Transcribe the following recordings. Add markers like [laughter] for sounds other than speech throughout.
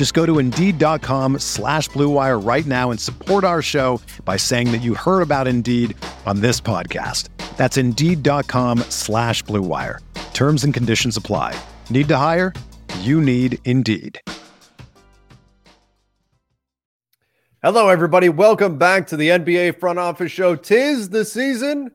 Just go to Indeed.com slash BlueWire right now and support our show by saying that you heard about Indeed on this podcast. That's Indeed.com slash BlueWire. Terms and conditions apply. Need to hire? You need Indeed. Hello, everybody. Welcome back to the NBA Front Office Show. Tis the season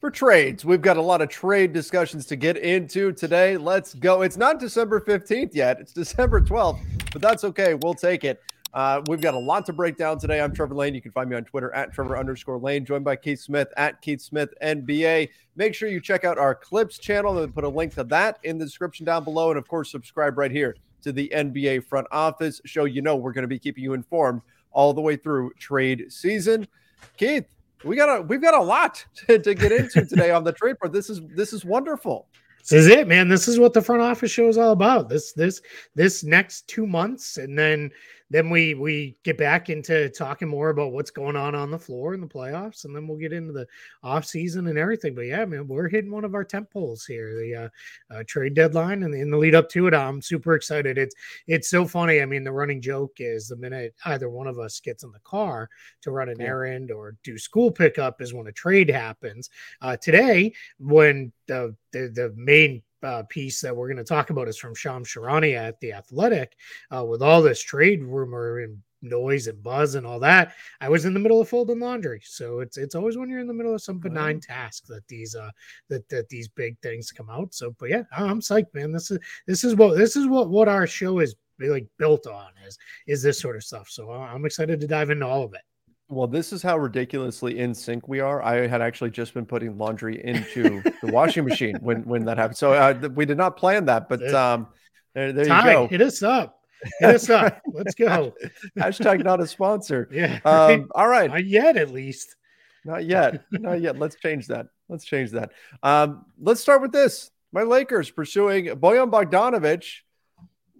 for trades. We've got a lot of trade discussions to get into today. Let's go. It's not December 15th yet, it's [laughs] December 12th, but that's okay. We'll take it. Uh, we've got a lot to break down today. I'm Trevor Lane. You can find me on Twitter at Trevor underscore Lane, joined by Keith Smith at Keith Smith NBA. Make sure you check out our clips channel and put a link to that in the description down below. And of course, subscribe right here to the NBA Front Office show. You know, we're going to be keeping you informed all the way through trade season. Keith, we got a we've got a lot [laughs] to, to get into today on the trade board. This is this is wonderful. This is it, man. This is what the front office show is all about. This this this next two months, and then then we we get back into talking more about what's going on on the floor in the playoffs, and then we'll get into the off season and everything. But yeah, man, we're hitting one of our tent poles here, the uh, uh, trade deadline, and in the lead up to it, I'm super excited. It's it's so funny. I mean, the running joke is the minute either one of us gets in the car to run an errand or do school pickup is when a trade happens. Uh, today, when the the, the main uh, piece that we're going to talk about is from Shams Charania at the Athletic. Uh, with all this trade rumor and noise and buzz and all that, I was in the middle of folding laundry. So it's it's always when you're in the middle of some benign task that these uh that that these big things come out. So, but yeah, I'm psyched, man. This is this is what this is what what our show is like built on is is this sort of stuff. So uh, I'm excited to dive into all of it. Well, this is how ridiculously in sync we are. I had actually just been putting laundry into the washing machine when when that happened. So uh, we did not plan that, [laughs] but um, there, there you go. Hit us up. [laughs] Hit us up. Let's go. Hashtag not a sponsor. [laughs] Yeah. Um, all right. Not yet, at least. Not yet. Not yet. Let's change that. Let's change that. Um, let's start with this. My Lakers pursuing Bojan Bogdanovic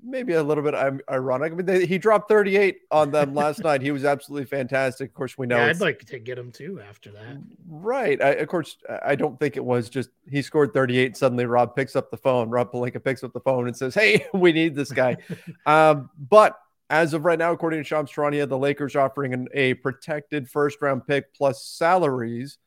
maybe a little bit ironic. I mean, they, he dropped 38 on them last night. He was absolutely fantastic. Of course, we know. Yeah, I'd like to get him too after that. Right. I, of course, I don't think it was just he scored 38. Suddenly, Rob picks up the phone. Rob Pelinka picks up the phone and says, "Hey, [laughs] we need this guy." [laughs] um, but as of right now, according to Shams Charania, the Lakers offering an, a protected first round pick plus salaries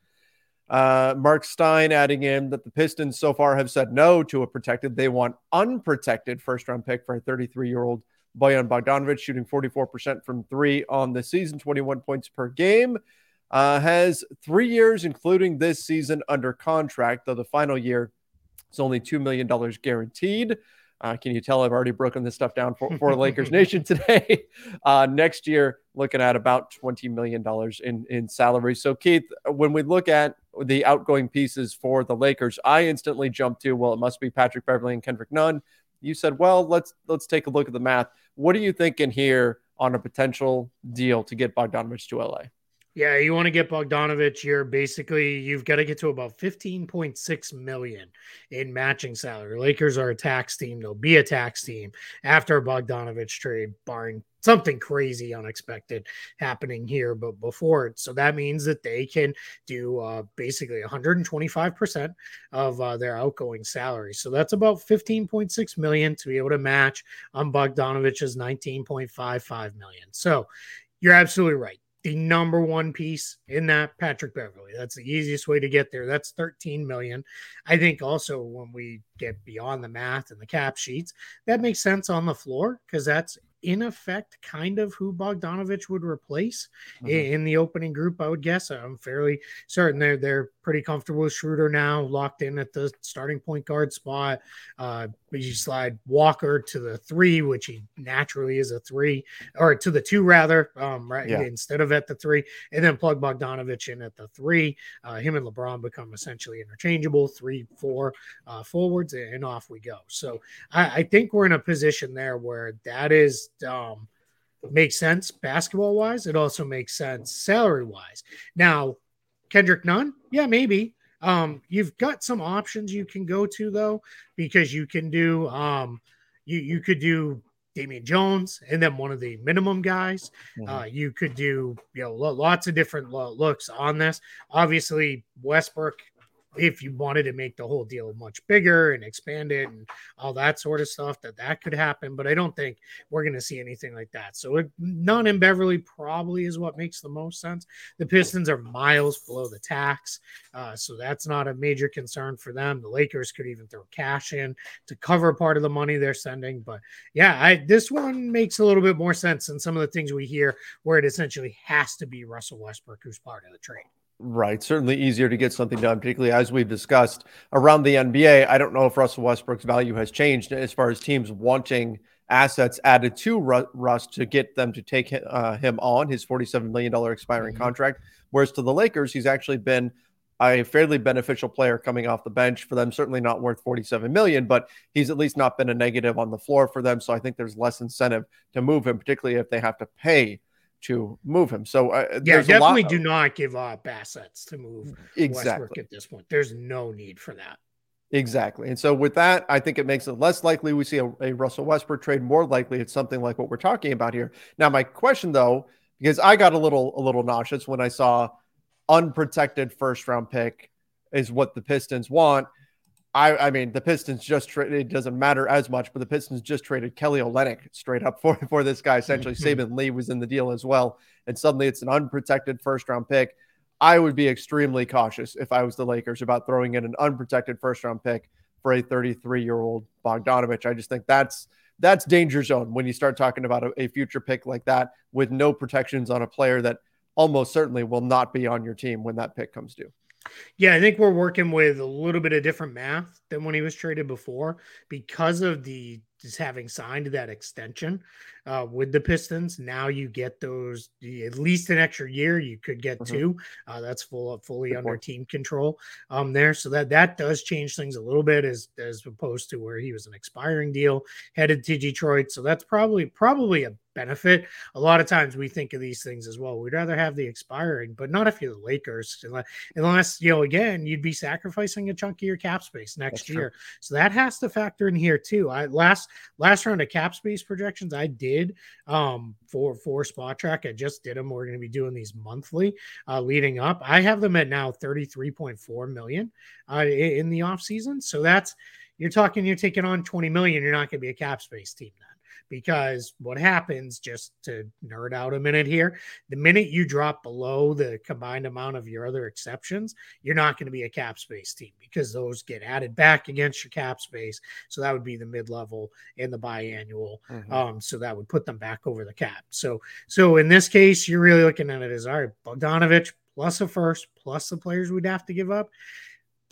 uh, Mark Stein adding in that the Pistons so far have said no to a protected. They want unprotected first round pick for a 33 year old Bojan Bogdanovic, shooting 44% from three on the season, 21 points per game. Uh, has three years, including this season, under contract, though the final year is only $2 million guaranteed. Uh, can you tell I've already broken this stuff down for, for [laughs] Lakers Nation today? [laughs] Uh, next year, looking at about $20 million in, in salary. So, Keith, when we look at the outgoing pieces for the Lakers, I instantly jumped to, well, it must be Patrick Beverley and Kendrick Nunn. You said, well, let's let's take a look at the math. What are you thinking here on a potential deal to get Bogdanovic to LA? Yeah, you want to get Bogdanovic, you're basically you've got to get to about 15.6 million in matching salary. Lakers are a tax team, they'll be a tax team after a Bogdanovic trade, barring something crazy unexpected happening here but before it. So that means that they can do uh, basically 125% of uh, their outgoing salary. So that's about 15.6 million to be able to match on Bogdanovic's 19.55 million. So you're absolutely right the number one piece in that Patrick Beverley. That's the easiest way to get there. That's 13 million. I think also when we get beyond the math and the cap sheets, that makes sense on the floor because that's in effect kind of who Bogdanovic would replace mm-hmm. in, the opening group. I would guess. I'm fairly certain they're they're pretty comfortable with Schroeder now, locked in at the starting point guard spot. Uh, you slide Walker to the three, which he naturally is a three, or to the two rather, um, right yeah. instead of at the three, and then plug Bogdanovic in at the three. Uh, him and LeBron become essentially interchangeable, three, four uh, forwards, and off we go. So I, I think we're in a position there where that is um, makes sense basketball wise. It also makes sense salary wise. Now, Kendrick Nunn, yeah, maybe. Um, you've got some options you can go to though, because you can do um, you you could do Damian Jones and then one of the minimum guys. Mm-hmm. Uh, you could do you know lots of different looks on this. Obviously, Westbrook if you wanted to make the whole deal much bigger and expand it and all that sort of stuff, that that could happen. But I don't think we're going to see anything like that. So it, Nunn in Beverley probably is what makes the most sense. The Pistons are miles below the tax, uh, so that's not a major concern for them. The Lakers could even throw cash in to cover part of the money they're sending. But yeah, I, this one makes a little bit more sense than some of the things we hear, where it essentially has to be Russell Westbrook who's part of the trade. Right. Certainly easier to get something done, particularly as we've discussed around the NBA. I don't know if Russell Westbrook's value has changed as far as teams wanting assets added to Russ to get them to take uh, him on his $47 million expiring mm-hmm. contract. Whereas to the Lakers, he's actually been a fairly beneficial player coming off the bench for them. Certainly not worth 47 million, but he's at least not been a negative on the floor for them. So I think there's less incentive to move him, particularly if they have to pay to move him. So uh, yeah, definitely do not give up assets to move exactly Westbrook at this point. There's no need for that. Exactly. And so with that, I think it makes it less likely we see a, a, Russell Westbrook trade. More likely it's something like what we're talking about here. Now, my question though, because I got a little a little nauseous when I saw unprotected first round pick is what the Pistons want. I, I mean, the Pistons just traded. It doesn't matter as much, but the Pistons just traded Kelly Olynyk straight up [laughs] for for this guy. Essentially, mm-hmm. Lee was in the deal as well, and suddenly it's an unprotected first round pick. I would be extremely cautious if I was the Lakers about throwing in an unprotected first round pick for a 33 year old Bogdanovic. I just think that's that's danger zone when you start talking about a, a future pick like that with no protections on a player that almost certainly will not be on your team when that pick comes due. Yeah, I think we're working with a little bit of different math than when he was traded before because of the just having signed that extension uh, with the Pistons. Now you get those at least an extra year. You could get mm-hmm. two. Uh, that's full fully Good under point. team control um, there. So that that does change things a little bit as as opposed to where he was an expiring deal headed to Detroit. So that's probably probably a benefit. A lot of times we think of these things as well. We'd rather have the expiring, but not if you're the Lakers, unless, you know, again, you'd be sacrificing a chunk of your cap space next That's year. True. So that has to factor in here too. I last last round of cap space projections I did um for for Spotrac. I just did them. We're going to be doing these monthly uh leading up. I have them at now 33.4 million uh in the off season. So that's you're talking you're taking on 20 million, you're not going to be a cap space team now because what happens, just to nerd out a minute here, the minute you drop below the combined amount of your other exceptions, you're not going to be a cap space team because those get added back against your cap space. So that would be the mid level and the biannual. Mm-hmm. Um, so that would put them back over the cap. So, so in this case, you're really looking at it as all right, Bogdanovic plus a first plus the players we'd have to give up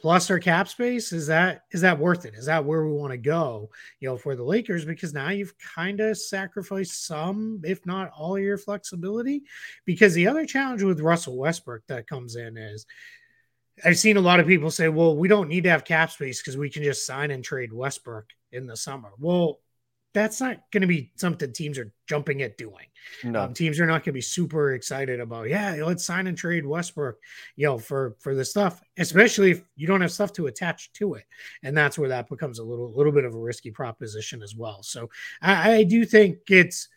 plus our cap space is that is that worth it? Is that where we want to go you know for the lakers? Because now you've kind of sacrificed some if not all your flexibility. Because the other challenge with russell westbrook that comes in is i've seen a lot of people say well we don't need to have cap space because we can just sign and trade westbrook in the summer. Well that's not going to be something teams are jumping at doing. No. Um, teams are not going to be super excited about, yeah, let's sign and trade Westbrook, you know, for for the stuff, especially if you don't have stuff to attach to it, and that's where that becomes a little little bit of a risky proposition as well. So I, I do think it's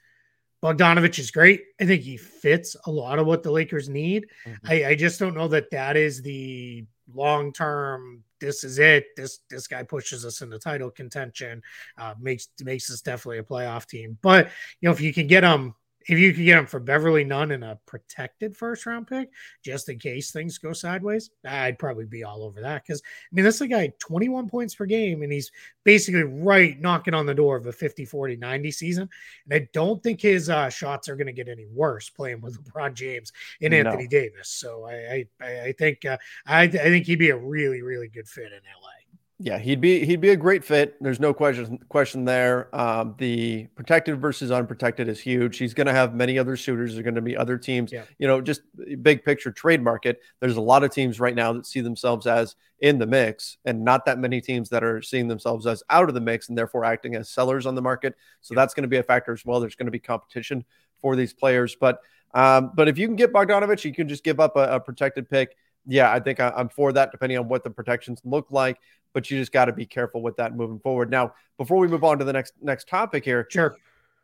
Bogdanovic is great. I think he fits a lot of what the Lakers need. Mm-hmm. I, I just don't know that that is the long term this is it. This this guy pushes us into title contention, uh, makes makes us definitely a playoff team. But you know, if you can get them if you could get him for Beverley Nunn and a protected first round pick, just in case things go sideways, I'd probably be all over that. Because I mean, this is a guy 21 points per game, and he's basically right knocking on the door of a 50, 40, 90 season. And I don't think his uh, shots are going to get any worse playing with LeBron James and no. Anthony Davis. So I I, I think uh, I, I think he'd be a really really good fit in LA. Yeah, he'd be he'd be a great fit. There's no question question there. Um, the protected versus unprotected is huge. He's going to have many other shooters. There's going to be other teams. Yeah. You know, just big picture trade market. There's a lot of teams right now that see themselves as in the mix, and not that many teams that are seeing themselves as out of the mix and therefore acting as sellers on the market. So yeah. that's going to be a factor as well. There's going to be competition for these players, but um, but if you can get Bogdanovic, you can just give up a, a protected pick yeah, I think I, am for that, depending on what the protections look like. But you just got to be careful with that moving forward. Now, before we move on to the next next topic here, sure.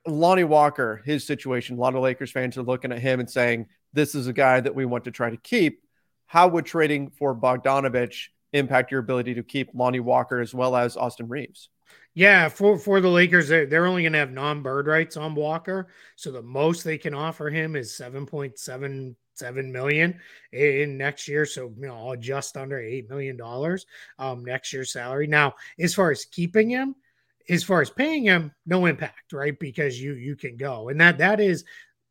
Lonnie Walker, his situation. A lot of Lakers fans are looking at him and saying, "This is a guy that we want to try to keep." How would trading for Bogdanovic impact your ability to keep Lonnie Walker as well as Austin Reaves? Yeah, for for the Lakers, they're, they're only going to have non-bird rights on Walker, so the most they can offer him is seven point seven seven million in next year. So you know, just under eight million dollars um, next year's salary. Now, as far as keeping him, as far as paying him, no impact, right? Because you you can go, and that that is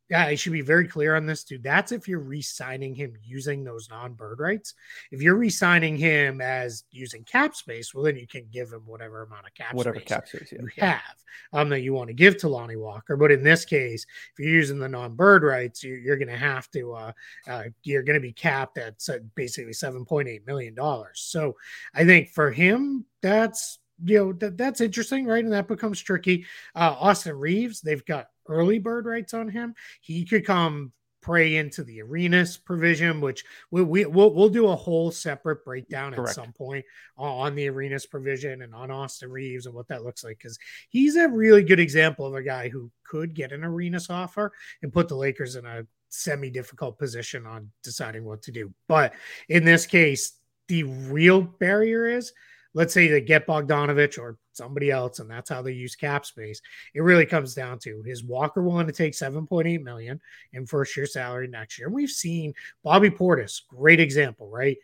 yeah, I should be very clear on this too. That's if you're re-signing him using those non-bird rights. If you're re-signing him as using cap space, well, then you can give him whatever amount of cap whatever space cap space yeah. you have um, that you want to give to Lonnie Walker. But in this case, if you're using the non-bird rights, you're, you're going to have to uh, uh, you're going to be capped at basically seven point eight million dollars. So I think for him, that's you know that, that's interesting, right? And that becomes tricky. Uh, Austin Reaves, they've got early bird rights on him, he could come pray into the arenas provision, which we, we will we'll do a whole separate breakdown Correct. at some point on the arenas provision and on Austin Reaves and what that looks like because he's a really good example of a guy who could get an arenas offer and put the Lakers in a semi difficult position on deciding what to do. But in this case, the real barrier is let's say they get Bogdanovic or somebody else, and that's how they use cap space. It really comes down to is Walker willing to take 7.8 million in first year salary next year? And we've seen Bobby Portis, great example, right?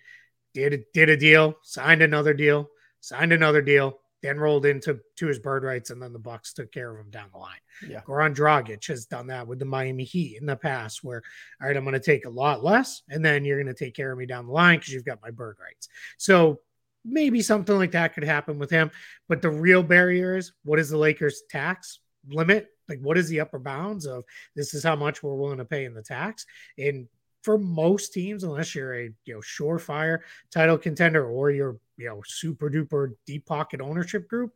Did a, did a deal, signed another deal, signed another deal, then rolled into to his bird rights, and then the Bucks took care of him down the line. Yeah. Goran Dragic has done that with the Miami Heat in the past, where all right, I'm going to take a lot less, and then you're going to take care of me down the line because you've got my bird rights. So maybe something like that could happen with him. But the real barrier is what is the Lakers tax limit? Like, what is the upper bounds of this is how much we're willing to pay in the tax? And for most teams, unless you're a you know surefire title contender or you're you know super duper deep pocket ownership group,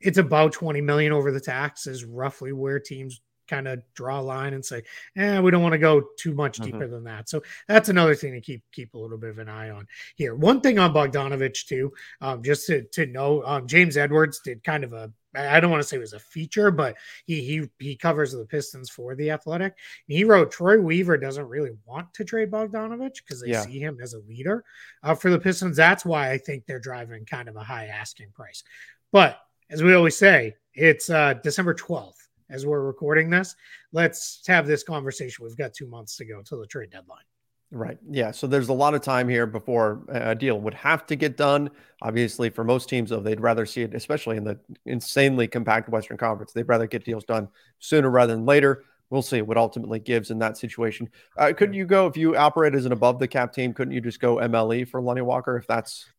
it's about 20 million over the tax is roughly where teams kind of draw a line and say, "eh, we don't want to go too much mm-hmm. deeper than that." So that's another thing to keep keep a little bit of an eye on here. One thing on Bogdanovic too, um, just to to know, um, James Edwards did kind of a I don't want to say it was a feature, but he he he covers the Pistons for the Athletic. He wrote Troy Weaver doesn't really want to trade Bogdanovic because they yeah. see him as a leader uh, for the Pistons. That's why I think they're driving kind of a high asking price. But as we always say, it's uh, December twelfth as we're recording this. Let's have this conversation. We've got two months to go till the trade deadline. Right. Yeah. So there's a lot of time here before a deal would have to get done. Obviously, for most teams, though, they'd rather see it, especially in the insanely compact Western Conference, they'd rather get deals done sooner rather than later. We'll see what ultimately gives in that situation. Uh, couldn't you go if you operate as an above the cap team? Couldn't you just go MLE for Lonnie Walker if that's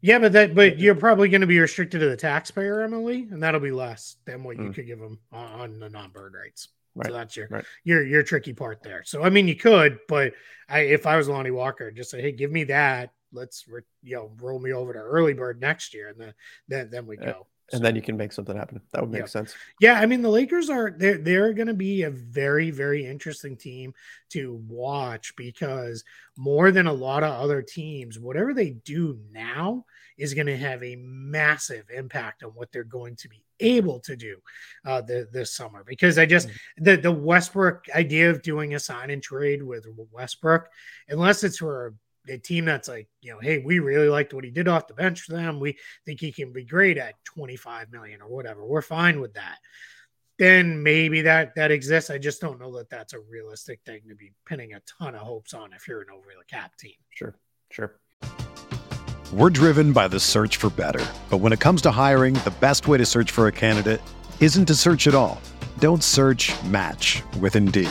yeah, but that but you're probably going to be restricted to the taxpayer, MLE, and that'll be less than what mm. you could give them on, on the non-bird rights. Right. So that's your right. your your tricky part there. So I mean, you could, but I if I was Lonnie Walker, just say, hey, give me that. Let's you know roll me over to early bird next year, and then then then we go and then you can make something happen. That would make yeah. sense. Yeah, I mean the Lakers are they're they're going to be a very very interesting team to watch because more than a lot of other teams, whatever they do now is going to have a massive impact on what they're going to be able to do uh, the, this summer. Because I just mm-hmm. the the Westbrook idea of doing a sign and trade with Westbrook, unless it's for a team that's like, you know, hey, we really liked what he did off the bench for them. We think he can be great at 25 million or whatever. We're fine with that. then maybe that that exists. I just don't know that that's a realistic thing to be pinning a ton of hopes on if you're an over the cap team. Sure, sure. We're driven by the search for better, but when it comes to hiring, the best way to search for a candidate isn't to search at all. Don't search. Match with Indeed.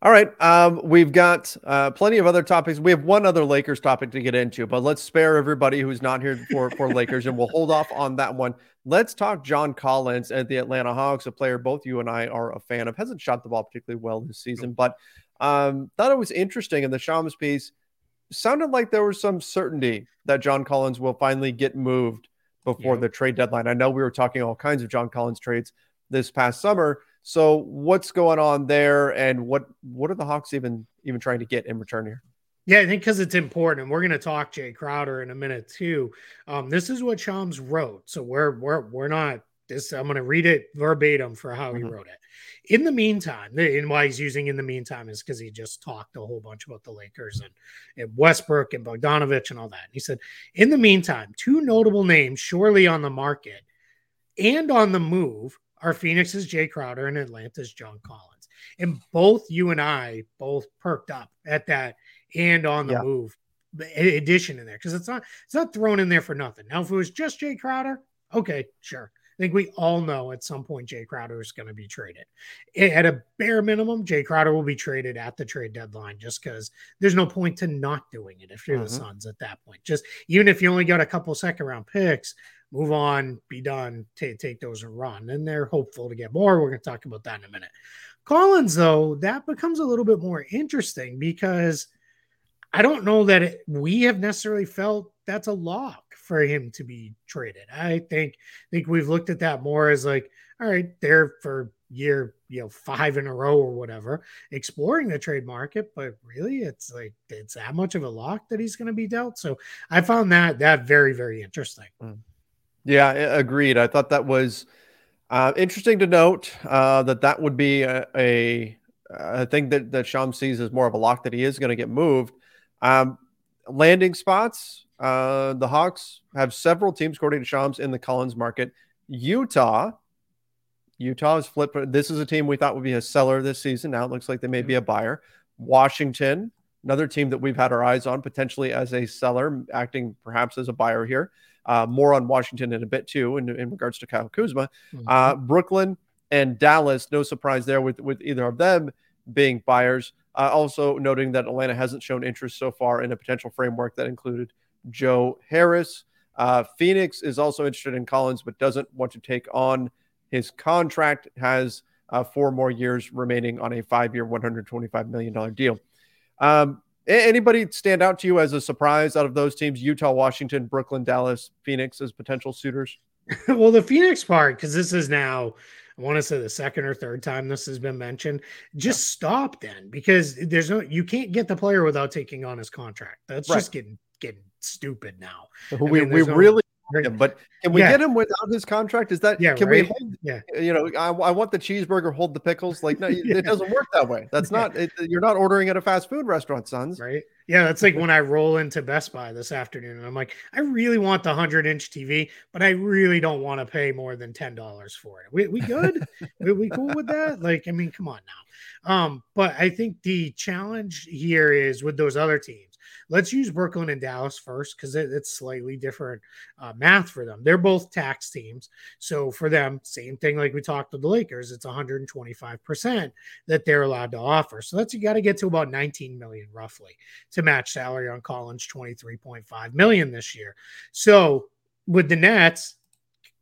All right. Um, we've got uh, plenty of other topics. We have one other Lakers topic to get into, but let's spare everybody who's not here for, for [laughs] Lakers and we'll hold off on that one. Let's talk John Collins at the Atlanta Hawks, a player both you and I are a fan of. Hasn't shot the ball particularly well this season, but um, thought it was interesting in the Shams piece. Sounded like there was some certainty that John Collins will finally get moved before yeah. the trade deadline. I know we were talking all kinds of John Collins trades this past summer so what's going on there, and what what are the Hawks even even trying to get in return here? Yeah, I think because it's important. And we're going to talk Jae Crowder in a minute too. Um, this is what Shams wrote, so we're we're we're not this. I'm going to read it verbatim for how mm-hmm. he wrote it. In the meantime, and why he's using in the meantime is because he just talked a whole bunch about the Lakers and, and Westbrook and Bogdanovic and all that. And he said, in the meantime, two notable names surely on the market and on the move are Phoenix's Jae Crowder and Atlanta's John Collins. And both you and I both perked up at that and on the yeah. move addition in there because it's not it's not thrown in there for nothing. Now, if it was just Jae Crowder, okay, sure. I think we all know at some point Jae Crowder is going to be traded. At a bare minimum, Jae Crowder will be traded at the trade deadline just because there's no point to not doing it if you're mm-hmm. the Suns at that point. Just even if you only got a couple second round picks, move on, be done, take, take those and run. And they're hopeful to get more. We're going to talk about that in a minute. Collins, though, that becomes a little bit more interesting because I don't know that it, we have necessarily felt that's a lock for him to be traded. I think think we've looked at that more as like, all right, they're for year you know five in a row or whatever exploring the trade market but really it's like it's that much of a lock that he's going to be dealt so i found that that very very interesting mm. Yeah, agreed. I thought that was uh, interesting to note uh, that that would be a, a, a thing that, that Sham sees as more of a lock that he is going to get moved. Um, landing spots, uh, the Hawks have several teams, according to Shams, in the Collins market. Utah, Utah is flipped. This is a team we thought would be a seller this season. Now it looks like they may be a buyer. Washington, another team that we've had our eyes on potentially as a seller, acting perhaps as a buyer here. Uh, more on Washington in a bit too, in, in regards to Kyle Kuzma. Mm-hmm. Uh, Brooklyn and Dallas, no surprise there with, with either of them being buyers. Uh, also noting that Atlanta hasn't shown interest so far in a potential framework that included Joe Harris. Uh, Phoenix is also interested in Collins, but doesn't want to take on his contract. Has uh, four more years remaining on a five-year, $125 million deal. Um, Anybody stand out to you as a surprise out of those teams? Utah, Washington, Brooklyn, Dallas, Phoenix as potential suitors? [laughs] well, the Phoenix part, because this is now, I want to say the second or third time this has been mentioned. Just yeah. stop then, because there's no, you can't get the player without taking on his contract. That's right. just getting getting stupid now. We, mean, we no, really but can we yeah. get him without his contract? Is that yeah? Can right? we hold? Yeah. You know, I, I want the cheeseburger, hold the pickles. Like, no, [laughs] yeah. it doesn't work that way. That's not. It, you're not ordering at a fast food restaurant, Suns. Right. Yeah, that's like [laughs] when I roll into Best Buy this afternoon, and I'm like, I really want the hundred inch TV, but I really don't want to pay more than ten dollars for it. We we good? [laughs] we, we cool with that? Like, I mean, come on now. Um, but I think the challenge here is with those other teams let's use Brooklyn and Dallas first because it, it's slightly different uh, math for them. They're both tax teams. So for them, same thing like we talked with the Lakers, it's 125% that they're allowed to offer. So that's you got to get to about 19 million roughly to match salary on Collins 23.5 million this year. So with the Nets,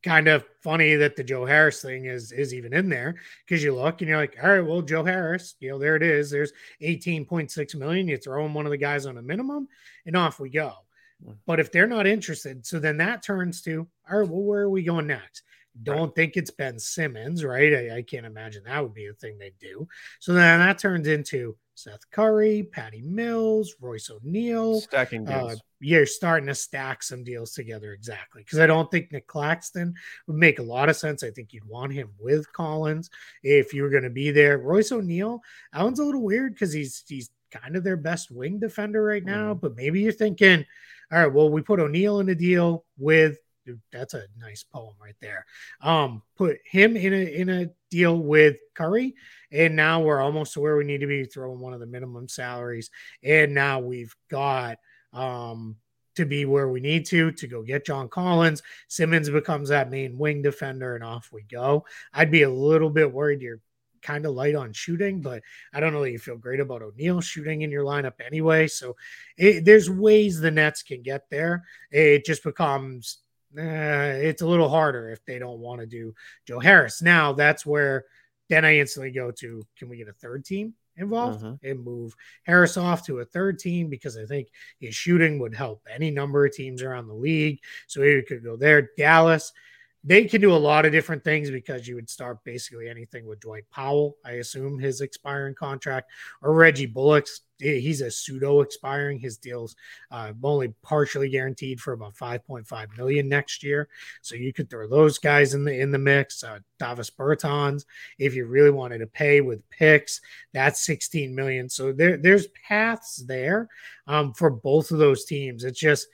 kind of funny that the Joe Harris thing is is even in there because you look and you're like, all right, well, Joe Harris, you know, there it is. There's 18.6 million. You throw in one of the guys on a minimum, and off we go. Hmm. But if they're not interested, so then that turns to, all right, well, where are we going next? Don't think it's Ben Simmons, right? I, I can't imagine that would be a thing they do. So then that turns into Seth Curry, Patty Mills, Royce O'Neale. Stacking uh, deals. Uh, you're starting to stack some deals together exactly because I don't think Nick Claxton would make a lot of sense. I think you'd want him with Collins if you were going to be there. Royce O'Neale, that one's a little weird because he's he's kind of their best wing defender right now. Mm. But maybe you're thinking, all right, well, we put O'Neale in a deal with that's a nice poem right there. Um, put him in a in a deal with Curry, and now we're almost to where we need to be throwing one of the minimum salaries, and now we've got um to be where we need to to go get John Collins. Simmons becomes that main wing defender, and off we go. I'd be a little bit worried you're kind of light on shooting, but I don't know that you feel great about O'Neale shooting in your lineup anyway. So it, there's ways the Nets can get there. It just becomes uh, it's a little harder if they don't want to do Joe Harris. Now that's where then I instantly go to can we get a third team involved uh-huh. and move Harris off to a third team because I think his shooting would help any number of teams around the league. So he could go there. Dallas, they can do a lot of different things because you would start basically anything with Dwight Powell, I assume his expiring contract, or Reggie Bullock's. He's a pseudo expiring. His deal's uh, only partially guaranteed for about 5.5 million next year. So you could throw those guys in the in the mix. Uh, Davis Bertans, if you really wanted to pay with picks, that's 16 million. So there there's paths there um, for both of those teams. It's just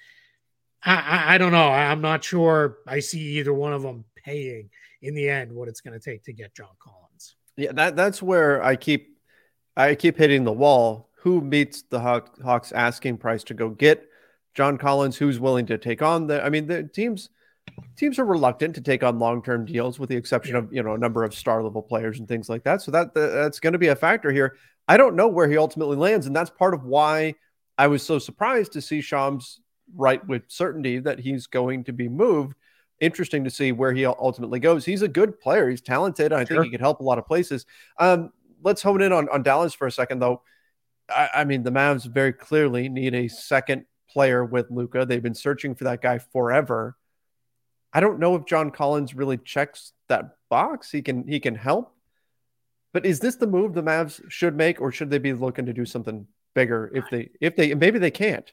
I, I, don't know. I'm not sure. I see either one of them paying in the end what it's going to take to get John Collins. Yeah, that that's where I keep I keep hitting the wall. Who meets the Hawk, Hawks asking price to go get John Collins? Who's willing to take on the? I mean, the teams teams are reluctant to take on long term deals, with the exception yeah. of you know a number of star level players and things like that. So that that's going to be a factor here. I don't know where he ultimately lands, and that's part of why I was so surprised to see Shams write with certainty that he's going to be moved. Interesting to see where he ultimately goes. He's a good player. He's talented. I sure. think he could help a lot of places. Um, let's hone in on, on Dallas for a second, though. I, I mean, the Mavs very clearly need a second player with Luka. They've been searching for that guy forever. I don't know if John Collins really checks that box. He can he can help. But is this the move the Mavs should make, or should they be looking to do something bigger if they if they maybe they can't?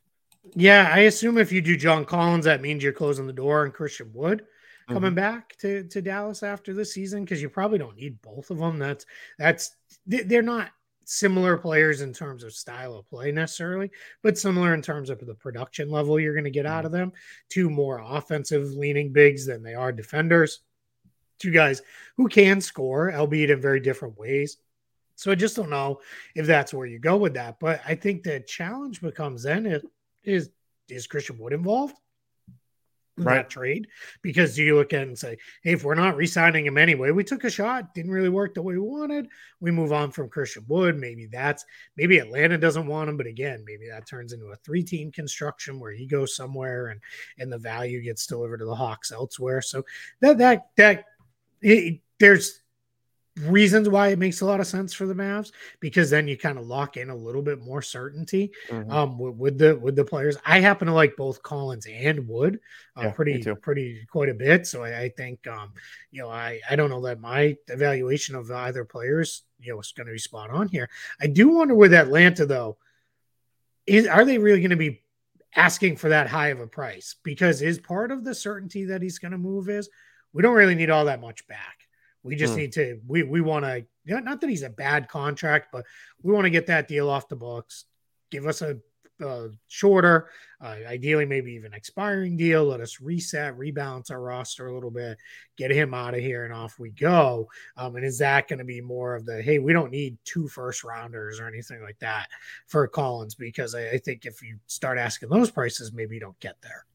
Yeah, I assume if you do John Collins, that means you're closing the door on Christian Wood coming mm-hmm. back to, to Dallas after this season because you probably don't need both of them. That's that's they're not similar players in terms of style of play necessarily, but similar in terms of the production level you're going to get out of mm-hmm. them. Two more offensive leaning bigs than they are defenders. Two guys who can score, albeit in very different ways. So I just don't know if that's where you go with that. But I think the challenge becomes then if is is Christian Wood involved? in right. that trade because you look at and say, hey, if we're not re-signing him anyway, we took a shot, didn't really work the way we wanted. We move on from Christian Wood. Maybe that's maybe Atlanta doesn't want him, but again, maybe that turns into a three-team construction where he goes somewhere and and the value gets delivered to the Hawks elsewhere. So that that that it, there's reasons why it makes a lot of sense for the Mavs because then you kind of lock in a little bit more certainty mm-hmm. um, with, with, the with the players. I happen to like both Collins and Wood uh, yeah, pretty pretty quite a bit. So I, I think um, you know I I don't know that my evaluation of either players you know is going to be spot on here. I do wonder with Atlanta though, is are they really going to be asking for that high of a price because is part of the certainty that he's going to move is we don't really need all that much back we just mm. need to we we want to not that he's a bad contract, but we want to get that deal off the books. Give us a uh, shorter, uh, ideally maybe even expiring deal. Let us reset, rebalance our roster a little bit, get him out of here, and off we go. Um, and is that going to be more of the hey, we don't need two first rounders or anything like that for Collins? Because I, I think if you start asking those prices, maybe you don't get there.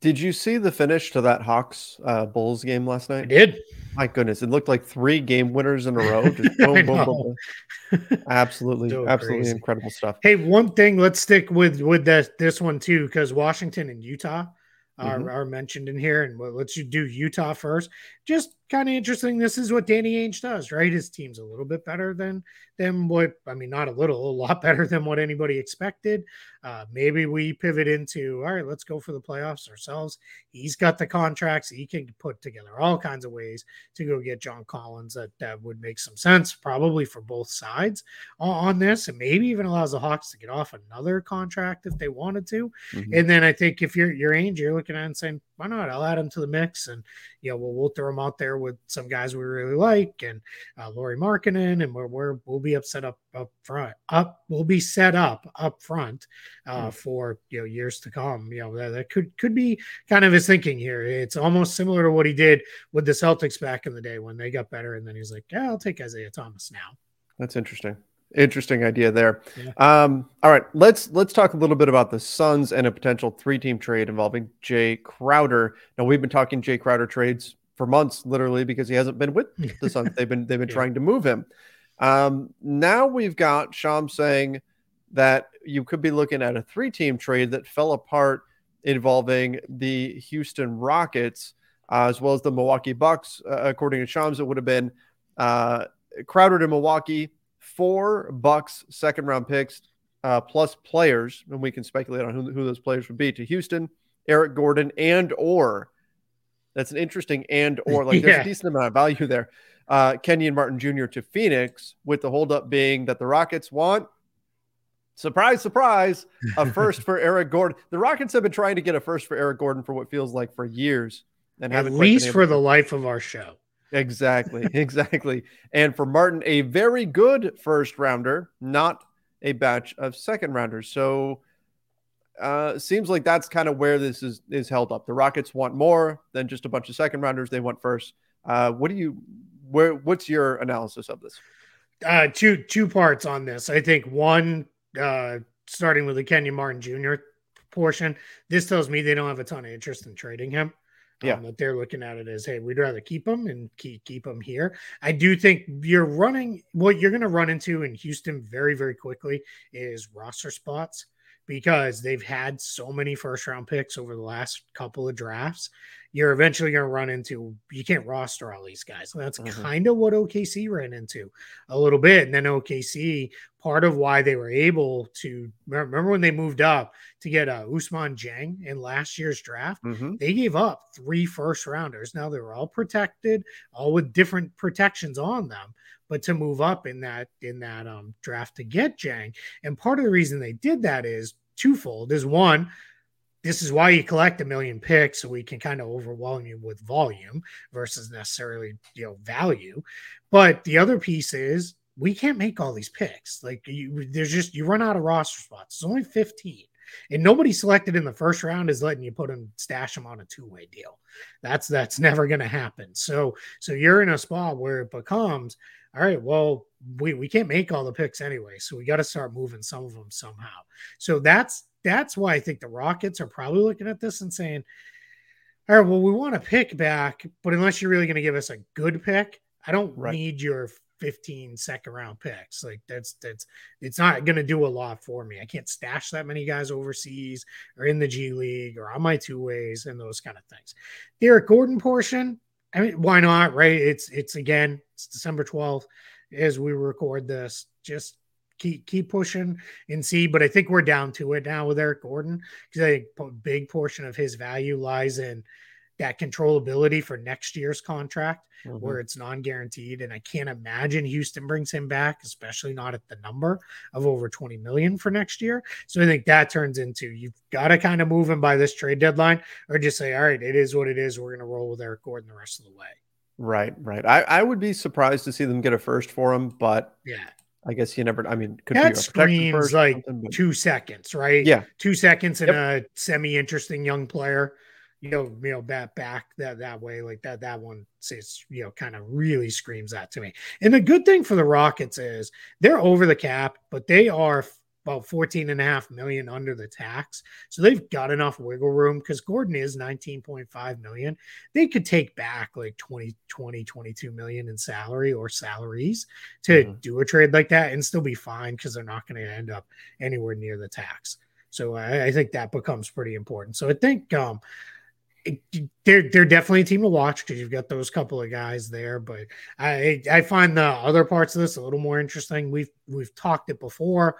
Did you see the finish to that Hawks uh, Bulls game last night? I did. My goodness, it looked like three game winners in a row. [laughs] Just boom, boom, boom, boom. Absolutely, so absolutely crazy. incredible stuff. Hey, one thing, let's stick with with this this one too, because Washington and Utah are, mm-hmm. are mentioned in here, and let's you do Utah first. Just kind of interesting. This is what Danny Ainge does, right? His team's a little bit better than than what I mean, not a little, a lot [laughs] better than what anybody expected. Uh, maybe we pivot into all right, let's go for the playoffs ourselves. He's got the contracts, he can put together all kinds of ways to go get John Collins that, that would make some sense, probably for both sides on, this, and maybe even allows the Hawks to get off another contract if they wanted to. Mm-hmm. And then I think if you're you're Ainge, you're looking at and saying, why not? I'll add him to the mix, and you know, we'll, we'll throw him out there with some guys we really like, and uh, Lauri Markkanen, and we're, we're we'll be upset up up front, up we'll be set up up front uh, mm. for you know years to come. You know that, that could could be kind of his thinking here. It's almost similar to what he did with the Celtics back in the day when they got better, and then he's like, yeah, I'll take Isaiah Thomas now. That's interesting interesting idea there. Yeah. Um, all right, let's let's talk a little bit about the Suns and a potential three-team trade involving Jae Crowder. Now we've been talking Jae Crowder trades for months, literally, because he hasn't been with [laughs] the Suns. they've been they've been yeah. trying to move him. Um, now we've got Sham saying that you could be looking at a three-team trade that fell apart involving the Houston Rockets uh, as well as the Milwaukee Bucks. Uh, according to Shams, it would have been uh, Crowder to Milwaukee for Bucks second round picks uh, plus players, and we can speculate on who, who those players would be to Houston, Eric Gordon, and or that's an interesting and or like there's a decent amount of value there. Uh, Kenyon Martin Jr. to Phoenix, with the holdup being that the Rockets want surprise, surprise, a first [laughs] for Eric Gordon. The Rockets have been trying to get a first for Eric Gordon for what feels like for years, and at least for the life of our show. Exactly, [laughs] exactly. And for Martin, a very good first rounder, not a batch of second rounders. So uh seems like that's kind of where this is is held up. The Rockets want more than just a bunch of second rounders. They want first. Uh what do you where what's your analysis of this? Uh two two parts on this. I think one uh starting with the Kenyon Martin Jr. portion, this tells me they don't have a ton of interest in trading him. Yeah, um, that they're looking at it as, hey, we'd rather keep them and keep keep them here. I do think you're running what you're going to run into in Houston very very quickly is roster spots because they've had so many first round picks over the last couple of drafts. You're eventually going to run into you can't roster all these guys. that's mm-hmm. kind of what OKC ran into a little bit. And then OKC, part of why they were able to remember when they moved up to get uh, Ousmane Dieng in last year's draft, mm-hmm. they gave up three first rounders. Now they were all protected, all with different protections on them but to move up in that in that um, draft to get Dieng. And part of the reason they did that is twofold. Is one, this is why you collect a million picks so we can kind of overwhelm you with volume versus necessarily you know value. But the other piece is we can't make all these picks. Like you, there's just you run out of roster spots. It's only 15. And nobody selected in the first round is letting you put them stash them on a two-way deal. That's that's [laughs] never going to happen. So so you're in a spot where it becomes all right, well, we, we can't make all the picks anyway, so we got to start moving some of them somehow. So that's that's why I think the Rockets are probably looking at this and saying, all right, well, we want to pick back, but unless you're really going to give us a good pick, I don't right. need your 15 second round picks. Like that's that's it's not going to do a lot for me. I can't stash that many guys overseas or in the G League or on my two ways and those kind of things. Eric Gordon portion, I mean, why not? Right? It's it's again, it's December twelfth as we record this. Just keep keep pushing and see. But I think we're down to it now with Eric Gordon because I think a big portion of his value lies in that controllability for next year's contract mm-hmm. where it's non-guaranteed and i can't imagine houston brings him back especially not at the number of over 20 million for next year so i think that turns into you've got to kind of move him by this trade deadline or just say all right it is what it is we're going to roll with eric gordon the rest of the way right right I, I would be surprised to see them get a first for him but yeah I guess you never. I mean, could that be a screams like two seconds, right? Yeah, two seconds in yep. a semi-interesting young player. You know, you know, back back that that way, like that. That one says, you know, kind of really screams that to me. And the good thing for the Rockets is they're over the cap, but they are about 14 and a half million under the tax. So they've got enough wiggle room because Gordon is 19.5 million. They could take back like 20, 20, 22 million in salary or salaries to mm-hmm. do a trade like that and still be fine because they're not going to end up anywhere near the tax. So I, I, think that becomes pretty important. So I think um, they're they're definitely a team to watch because you've got those couple of guys there. But I I find the other parts of this a little more interesting. We've we've talked it before.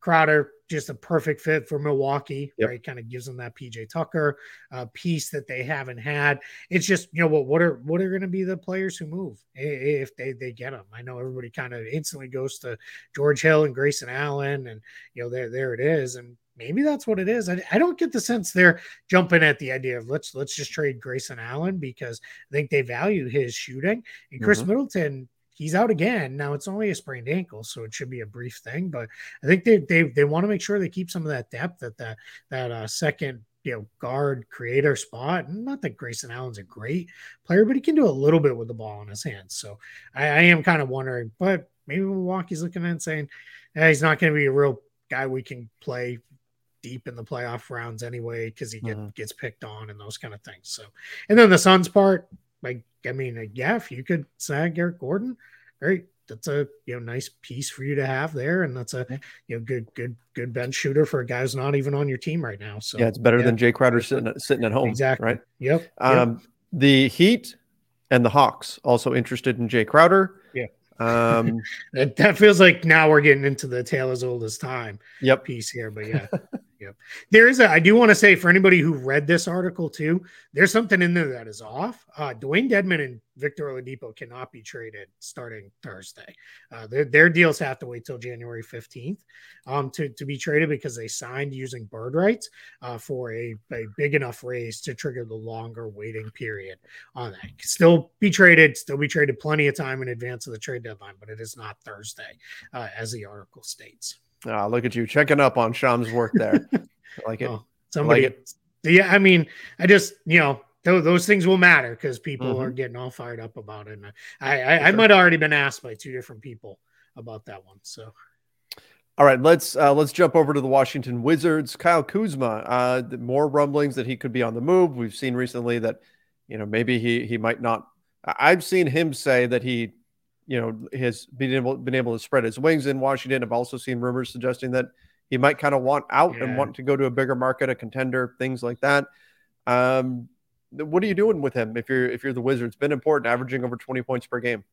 Crowder just a perfect fit for Milwaukee, yep. right? Kind of gives them that PJ Tucker uh, piece that they haven't had. It's just you know what what are what are going to be the players who move if they they get them. I know everybody kind of instantly goes to George Hill and Grayson Allen, and you know there there it is, and maybe that's what it is. I, I don't get the sense they're jumping at the idea of let's let's just trade Grayson Allen because I think they value his shooting and Khris mm-hmm. Middleton he's out again. Now it's only a sprained ankle, so it should be a brief thing. But I think they they they want to make sure they keep some of that depth at that that uh, second you know guard creator spot. Not that Grayson Allen's a great player, but he can do a little bit with the ball in his hands. So I, I am kind of wondering, but maybe Milwaukee's looking at and saying he's not going to be a real guy we can play deep in the playoff rounds anyway because he get, mm-hmm. gets picked on and those kind of things. So, and then the Suns part, like I mean, yeah, if you could snag Eric Gordon, great. That's a you know nice piece for you to have there, and that's a you know good good good bench shooter for a guy who's not even on your team right now. So yeah, it's better yeah. than Jae Crowder sitting at, sitting at home. Exactly. Right. Yep. Um, yep. The Heat and the Hawks also interested in Jae Crowder. Yeah. Um, [laughs] that, that feels like now we're getting into the tale as old as time. Yep. Piece here, but yeah. [laughs] Yep. There is a, I do want to say for anybody who read this article too, there's something in there that is off. Uh, Dewayne Dedmon and Victor Oladipo cannot be traded starting Thursday. Uh, their, their deals have to wait till January 15th um, to, to be traded because they signed using bird rights uh, for a, a big enough raise to trigger the longer waiting period on that. Still be traded, still be traded plenty of time in advance of the trade deadline, but it is not Thursday, uh, as the article states. Ah, look at you checking up on Shams' work there. [laughs] I like it. Oh, somebody, like it. yeah. I mean, I just you know th- those things will matter because people mm-hmm. are getting all fired up about it. And I, I, I might have already been asked by two different people about that one. So. All right, let's uh, let's jump over to the Washington Wizards. Kyle Kuzma, uh, more rumblings that he could be on the move. We've seen recently that, you know, maybe he he might not. I've seen him say that he you know, has been able been able to spread his wings in Washington. I've also seen rumors suggesting that he might kind of want out yeah. and want to go to a bigger market, a contender, things like that. Um, what are you doing with him if you're if you're the Wizards? Been important, averaging over 20 points per game.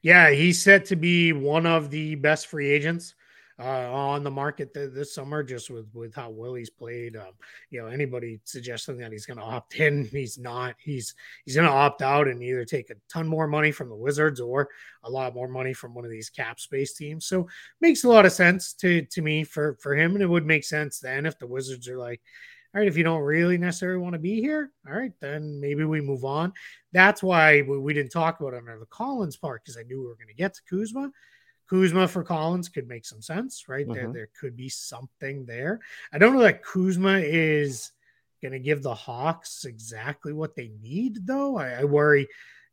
Yeah, he's set to be one of the best free agents uh, on the market th- this summer, just with with how well he's played. Um, you know, anybody suggesting that he's going to opt in, [laughs] he's not. He's he's going to opt out and either take a ton more money from the Wizards or a lot more money from one of these cap space teams. So makes a lot of sense to to me for for him, and it would make sense then if the Wizards are like. All right, if you don't really necessarily want to be here, all right, then maybe we move on. That's why we, didn't talk about it under the Collins part because I knew we were going to get to Kuzma Kuzma for Collins could make some sense, right? There, mm-hmm. there could be something there. I don't know that Kuzma is going to give the Hawks exactly what they need, though. I, I, worry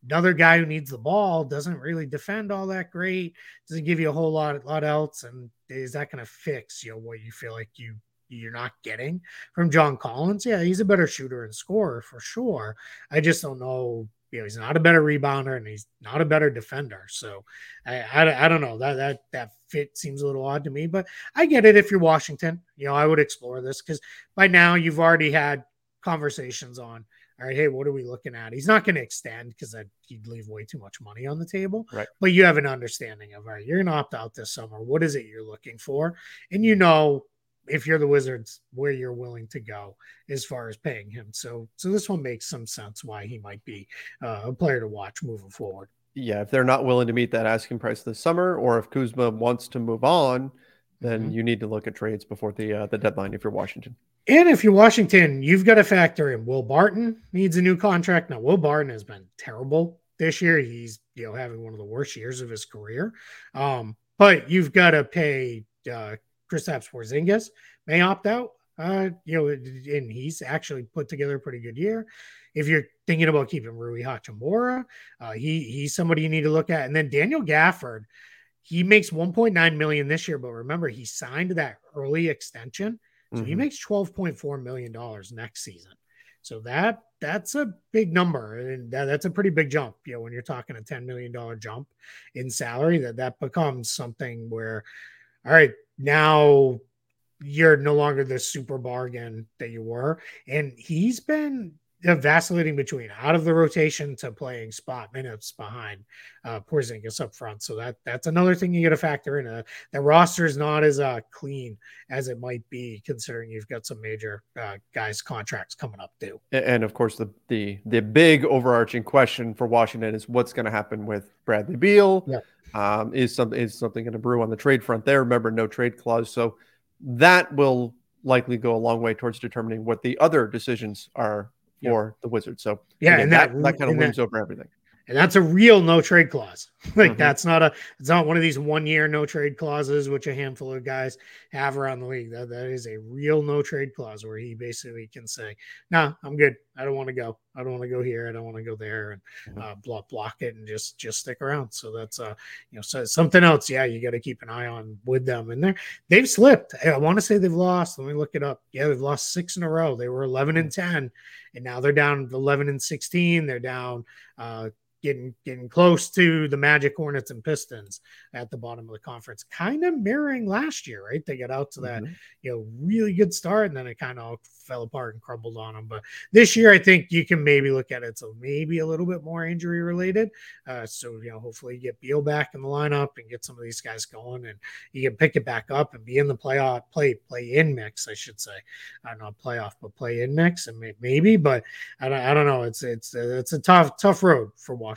another guy who needs the ball doesn't really defend all that great, doesn't give you a whole lot, lot else, and is that going to fix you know what you feel like you you're not getting from John Collins? Yeah, he's a better shooter and scorer for sure. I just don't know you know he's not a better rebounder and he's not a better defender. So I, I, I don't know that that that fit seems a little odd to me, but I get it if you're Washington. You know, I would explore this because by now you've already had conversations on. All right, hey, what are we looking at? He's not going to extend because he'd leave way too much money on the table. Right. But you have an understanding of, all right, you're going to opt out this summer. What is it you're looking for? And you know if you're the Wizards, where you're willing to go as far as paying him. So, so this one makes some sense why he might be uh, a player to watch moving forward. Yeah, if they're not willing to meet that asking price this summer, or if Kuzma wants to move on, then mm-hmm. you need to look at trades before the uh, the deadline. If you're Washington, and if you're Washington, you've got to factor in Will Barton needs a new contract. Now, Will Barton has been terrible this year. He's you know having one of the worst years of his career. Um, but you've got to pay uh, Kristaps Porzingis may opt out. Uh, you know, and he's actually put together a pretty good year. If you're thinking about keeping Rui Hachimura, uh, he he's somebody you need to look at. And then Daniel Gafford, he makes 1.9 million this year, but remember he signed that early extension, so mm-hmm. he makes 12.4 million dollars next season. So that that's a big number, and that, that's a pretty big jump. You know, when you're talking a 10 million dollar jump in salary, that that becomes something where, all right, now you're no longer the super bargain that you were. And he's been vacillating between out of the rotation to playing spot minutes behind uh, Porzingis up front. So that that's another thing you got to factor in. Uh, the roster is not as uh, clean as it might be, considering you've got some major uh, guys' contracts coming up too. And of course, the the the big overarching question for Washington is what's going to happen with Bradley Beal. Yeah. Um, is some is something going to brew on the trade front there? Remember, no trade clause, so that will likely go a long way towards determining what the other decisions are for the Wizards. So yeah, again, and that, that, that kind of looms over everything and that's a real no trade clause. [laughs] like mm-hmm. that's not a it's not one of these one year no trade clauses which a handful of guys have around the league. That that is a real no trade clause where he basically can say, nah, I'm good. I don't want to go. I don't want to go here. I don't want to go there," and uh, block block it and just just stick around. So that's uh you know so something else. Yeah, you got to keep an eye on with them. And they they've slipped. I want to say they've lost. Let me look it up. Yeah, they've lost six in a row. They were 11 and 10, and now they're down 11 and 16. They're down. Uh, getting getting close to the Magic, Hornets, and Pistons at the bottom of the conference, kind of mirroring last year, right? They got out to that mm-hmm. you know really good start, and then it kind of fell apart and crumbled on them. But this year, I think you can maybe look at it so maybe a little bit more injury related. Uh, so you know, hopefully, you get Beal back in the lineup and get some of these guys going, and you can pick it back up and be in the playoff play play in mix, I should say, uh, not playoff, but play in mix, and maybe. But I don't, I don't know. It's it's it's a tough tough road for. Washington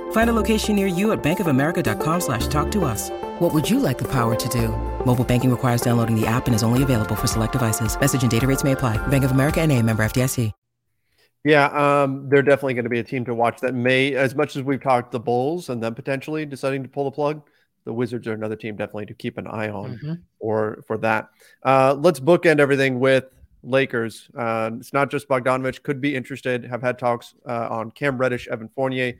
Find a location near you at bankofamerica.com slash talk to us. What would you like the power to do? Mobile banking requires downloading the app and is only available for select devices. Message and data rates may apply. Bank of America and a member FDIC. Yeah, um, they're definitely going to be a team to watch that may, as much as we've talked the Bulls and them potentially deciding to pull the plug, the Wizards are another team definitely to keep an eye on mm-hmm. for, for that. Uh, let's bookend everything with Lakers. Uh, it's not just Bogdanovic, could be interested, have had talks uh, on Cam Reddish, Evan Fournier.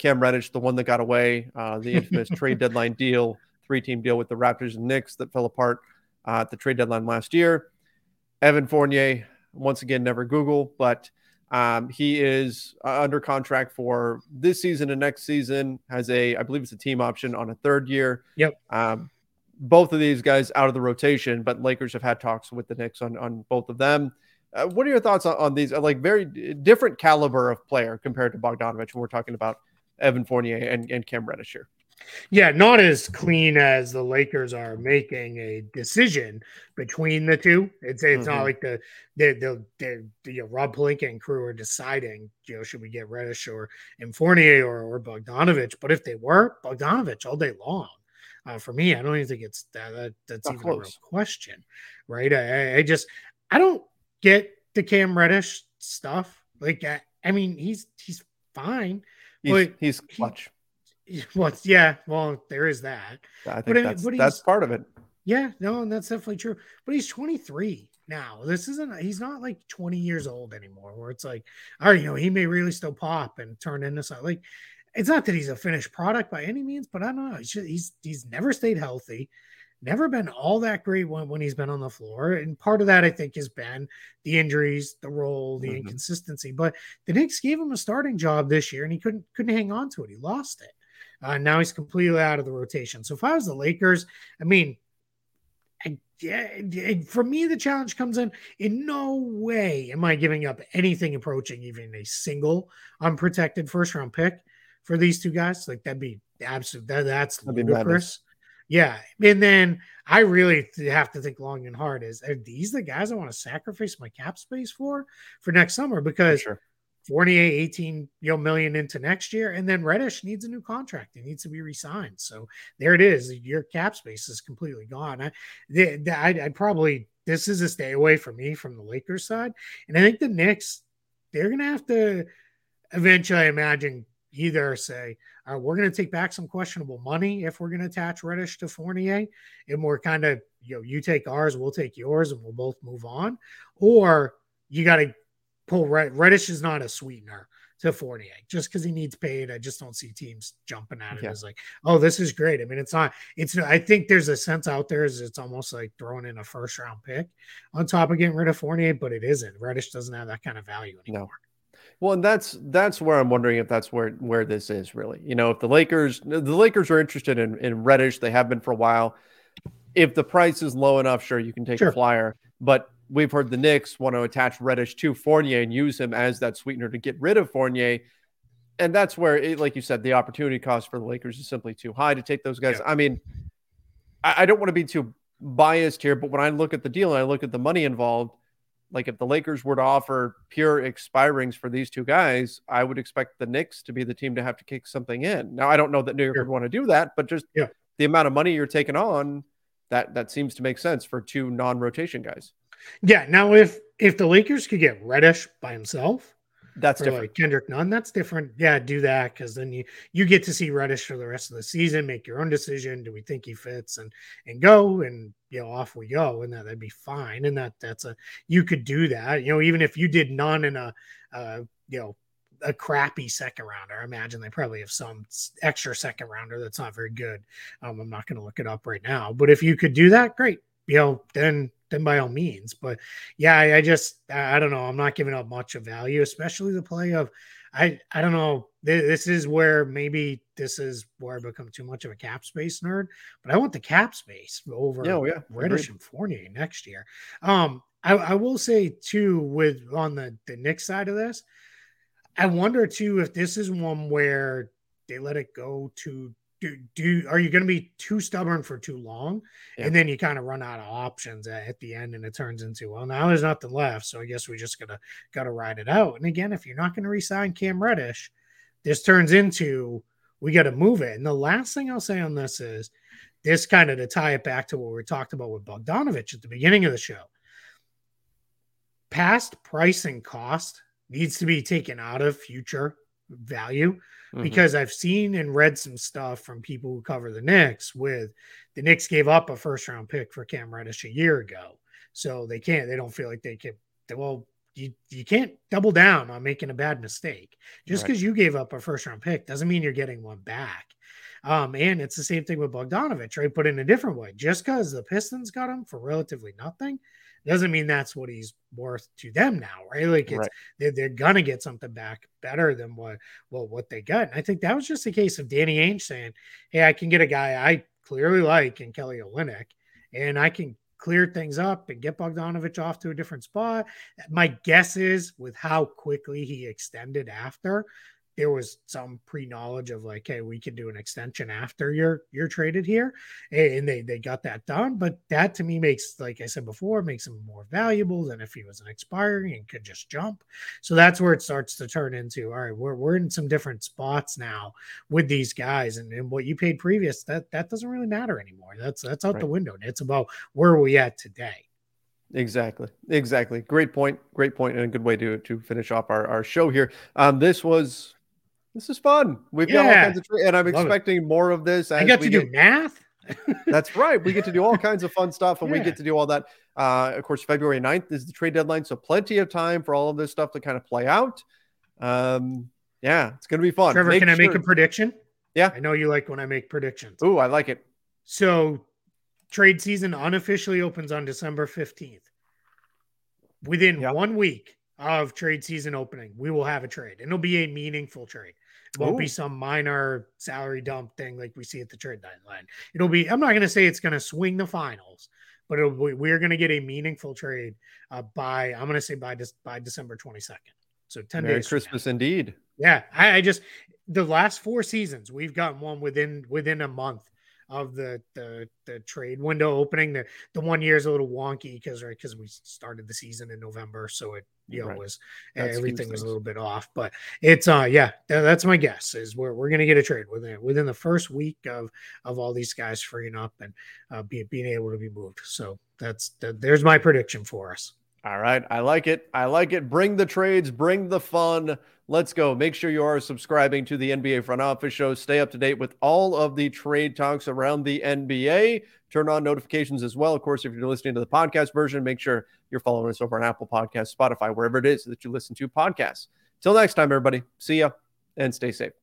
Cam Reddish, the one that got away, uh, the infamous [laughs] trade deadline deal three team deal with the Raptors and Knicks that fell apart uh, at the trade deadline last year. Evan Fournier, once again, never Google, but um, he is uh, under contract for this season and next season. Has a, I believe it's a team option on a third year. Yep. Um, both of these guys out of the rotation, but Lakers have had talks with the Knicks on on both of them. Uh, what are your thoughts on, on these? Like very different caliber of player compared to Bogdanovic when we're talking about Evan Fournier and, and Cam Reddish here. Yeah, not as clean as the Lakers are making a decision between the two. It's it's mm-hmm. not like the the the, the, the you know, Rob Pelinka and crew are deciding, you know, should we get Reddish or and Fournier or, or Bogdanovic? But if they were Bogdanovic all day long, uh, for me, I don't even think it's that, that that's not even close. a real question, right? I, I just I don't get the Cam Reddish stuff. Like I, I mean, he's he's fine. He's, but he's clutch. He, [laughs] Well, yeah, well, there is that. I think but, that's, but that's part of it. Yeah, no, and that's definitely true. But he's 23 now. This isn't, he's not like 20 years old anymore, where it's like, all right, you know, he may really still pop and turn into something. Like, it's not that he's a finished product by any means, but I don't know. He's, just, he's, he's never stayed healthy never been all that great when, when he's been on the floor. And part of that, I think, has been the injuries, the role, the mm-hmm. inconsistency. But the Knicks gave him a starting job this year and he couldn't couldn't hang on to it. He lost it. Uh, now he's completely out of the rotation. So if I was the Lakers, I mean, I, I, for me, the challenge comes in in no way am I giving up anything approaching even a single unprotected first round pick for these two guys. Like that'd be absolute. That, that's that'd ludicrous. Yeah, and then I really have to think long and hard. Is are these the guys I want to sacrifice my cap space for for next summer? Because sure Fournier 18 you know, million into next year, and then Reddish needs a new contract. He needs to be re-signed. So there it is. Your cap space is completely gone. I, I, I probably this is a stay away for me from the Lakers side, and I think the Knicks they're gonna have to eventually, I imagine, either say, uh, we're going to take back some questionable money if we're going to attach Reddish to Fournier, and we're kind of, you know, you take ours, we'll take yours, and we'll both move on. Or you got to pull Red- Reddish is not a sweetener to Fournier just because he needs paid. I just don't see teams jumping at it yeah. as like, oh, this is great. I mean, it's not, it's, I think there's a sense out there is it's almost like throwing in a first round pick on top of getting rid of Fournier, but it isn't. Reddish doesn't have that kind of value anymore. No. Well, and that's that's where I'm wondering if that's where where this is really. You know, if the Lakers the Lakers are interested in in Reddish, they have been for a while. If the price is low enough, sure you can take sure. a flyer. But we've heard the Knicks want to attach Reddish to Fournier and use him as that sweetener to get rid of Fournier. And that's where, it, like you said, the opportunity cost for the Lakers is simply too high to take those guys. Yeah. I mean, I, I don't want to be too biased here, but when I look at the deal and I look at the money involved, like if the Lakers were to offer pure expirings for these two guys, I would expect the Knicks to be the team to have to kick something in. Now I don't know that New York sure. would want to do that, but just yeah. the amount of money you're taking on, that that seems to make sense for two non-rotation guys. Yeah. Now if if the Lakers could get Reddish by himself, that's different. Like Kendrick Nunn, that's different. Yeah, do that because then you you get to see Reddish for the rest of the season. Make your own decision. Do we think he fits and and go and you know off we go and that that'd be fine. And that that's a you could do that. You know, even if you did Nunn in a uh, you know a crappy second rounder. I imagine they probably have some extra second rounder that's not very good. Um, I'm not going to look it up right now, but if you could do that, great. You know, then then by all means. But yeah, I, I just I don't know. I'm not giving up much of value, especially the play of I I don't know. This is where maybe this is where I become too much of a cap space nerd. But I want the cap space over oh, yeah. Reddish Agreed. and Fournier next year. Um, I, I will say too, with on the the Knicks side of this, I wonder too if this is one where they let it go to do, do are you going to be too stubborn for too long? Yeah. and then you kind of run out of options at, at, the end and it turns into well now there's nothing left so i guess we just gotta gotta ride it out. And again if you're not going to resign cam reddish this turns into we got to move it. And the last thing i'll say on this is this kind of to tie it back to what we talked about with bogdanovic at the beginning of the show. Past pricing cost needs to be taken out of future value mm-hmm. because I've seen and read some stuff from people who cover the Knicks with the Knicks gave up a first round pick for Cam Reddish a year ago. So they can't, they don't feel like they can, well, you, you can't double down on making a bad mistake. Just because right. you gave up a first round pick doesn't mean you're getting one back. Um, and it's the same thing with Bogdanovic, right? But in a different way. Just because the Pistons got him for relatively nothing doesn't mean that's what he's worth to them now, right? Like it's right. They're, they're gonna get something back better than what well what they got. And I think that was just a case of Danny Ainge saying, Hey, I can get a guy I clearly like in Kelly Olynyk, and I can clear things up and get Bogdanovic off to a different spot. My guess is with how quickly he extended after, there was some pre-knowledge of like, hey, we can do an extension after you're you're traded here, and they they got that done. But that to me makes, like I said before, makes him more valuable than if he was an expiring and could just jump. So that's where it starts to turn into all right, we're we're in some different spots now with these guys, and, and what you paid previous that that doesn't really matter anymore. That's that's out right. the window. It's about where are we at today. Exactly. Exactly. Great point. Great point, and a good way to to finish off our, our show here. Um, this was this is fun. We've yeah. got all kinds of, tra- and I'm Love expecting it. more of this. I got to get, do math. [laughs] that's right. We get to do all kinds of fun stuff, and yeah. we get to do all that. Uh, of course, February 9th is the trade deadline, so plenty of time for all of this stuff to kind of play out. Um, yeah, it's going to be fun. Trevor, make can sure. I make a prediction? Yeah, I know you like when I make predictions. Ooh, I like it. So, trade season unofficially opens on December 15th. Within yep. one week, of trade season opening, we will have a trade. And it'll be a meaningful trade. It won't Ooh. be some minor salary dump thing like we see at the trade deadline. It'll be, I'm not going to say it's going to swing the finals, but be, we're going to get a meaningful trade uh, by, I'm going to say by, by December 22nd. So 10 Merry days. Christmas indeed. Yeah. I, I, just, the last four seasons, we've gotten one within, within a month of the the, the trade window opening. The the one year is a little wonky because right because we started the season in November, so it you know right. was That's everything was a little bit off. But it's uh yeah, that's my guess is we're we're gonna get a trade within within the first week of of all these guys freeing up and uh, be, being able to be moved. So that's that, there's my prediction for us. All right. I like it. I like it. Bring the trades, bring the fun. Let's go. Make sure you are subscribing to the NBA Front Office Show. Stay up to date with all of the trade talks around the NBA. Turn on notifications as well. Of course, if you're listening to the podcast version, make sure you're following us over on Apple Podcasts, Spotify, wherever it is that you listen to podcasts. Till next time, everybody. See ya and stay safe.